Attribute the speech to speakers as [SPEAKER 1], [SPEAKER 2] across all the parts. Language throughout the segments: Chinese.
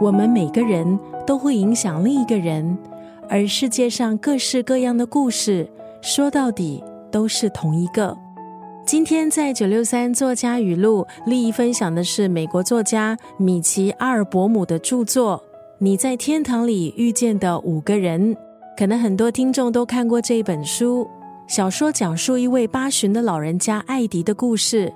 [SPEAKER 1] 我们每个人都会影响另一个人，而世界上各式各样的故事，说到底都是同一个。今天在九六三作家语录，利益分享的是美国作家米奇阿尔伯姆的著作《你在天堂里遇见的五个人》。可能很多听众都看过这一本书。小说讲述一位八旬的老人家艾迪的故事。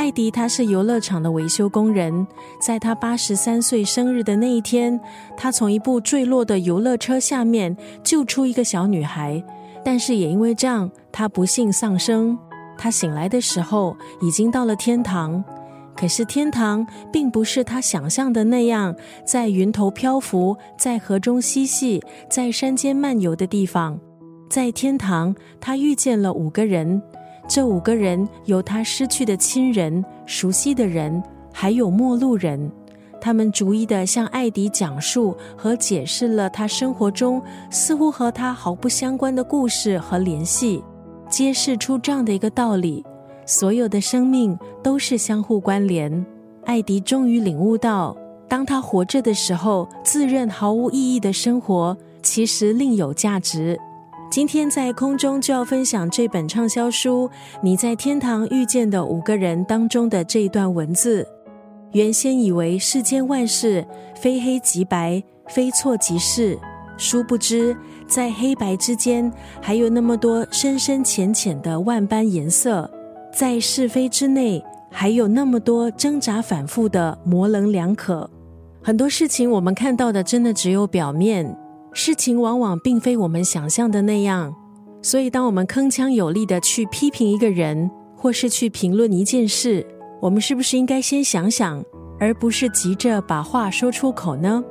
[SPEAKER 1] 艾迪他是游乐场的维修工人，在他八十三岁生日的那一天，他从一部坠落的游乐车下面救出一个小女孩，但是也因为这样，他不幸丧生。他醒来的时候已经到了天堂。可是天堂并不是他想象的那样，在云头漂浮，在河中嬉戏，在山间漫游的地方。在天堂，他遇见了五个人，这五个人有他失去的亲人、熟悉的人，还有陌路人。他们逐一的向艾迪讲述和解释了他生活中似乎和他毫不相关的故事和联系，揭示出这样的一个道理。所有的生命都是相互关联。艾迪终于领悟到，当他活着的时候，自认毫无意义的生活，其实另有价值。今天在空中就要分享这本畅销书《你在天堂遇见的五个人》当中的这一段文字。原先以为世间万事非黑即白，非错即是，殊不知在黑白之间，还有那么多深深浅浅的万般颜色。在是非之内，还有那么多挣扎反复的模棱两可。很多事情我们看到的，真的只有表面。事情往往并非我们想象的那样。所以，当我们铿锵有力的去批评一个人，或是去评论一件事，我们是不是应该先想想，而不是急着把话说出口呢？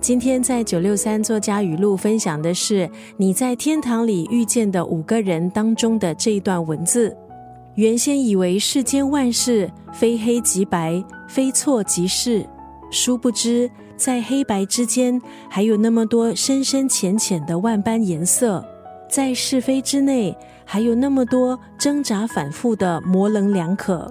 [SPEAKER 1] 今天在九六三作家语录分享的是你在天堂里遇见的五个人当中的这一段文字。原先以为世间万事非黑即白，非错即是，殊不知在黑白之间还有那么多深深浅浅的万般颜色，在是非之内还有那么多挣扎反复的模棱两可。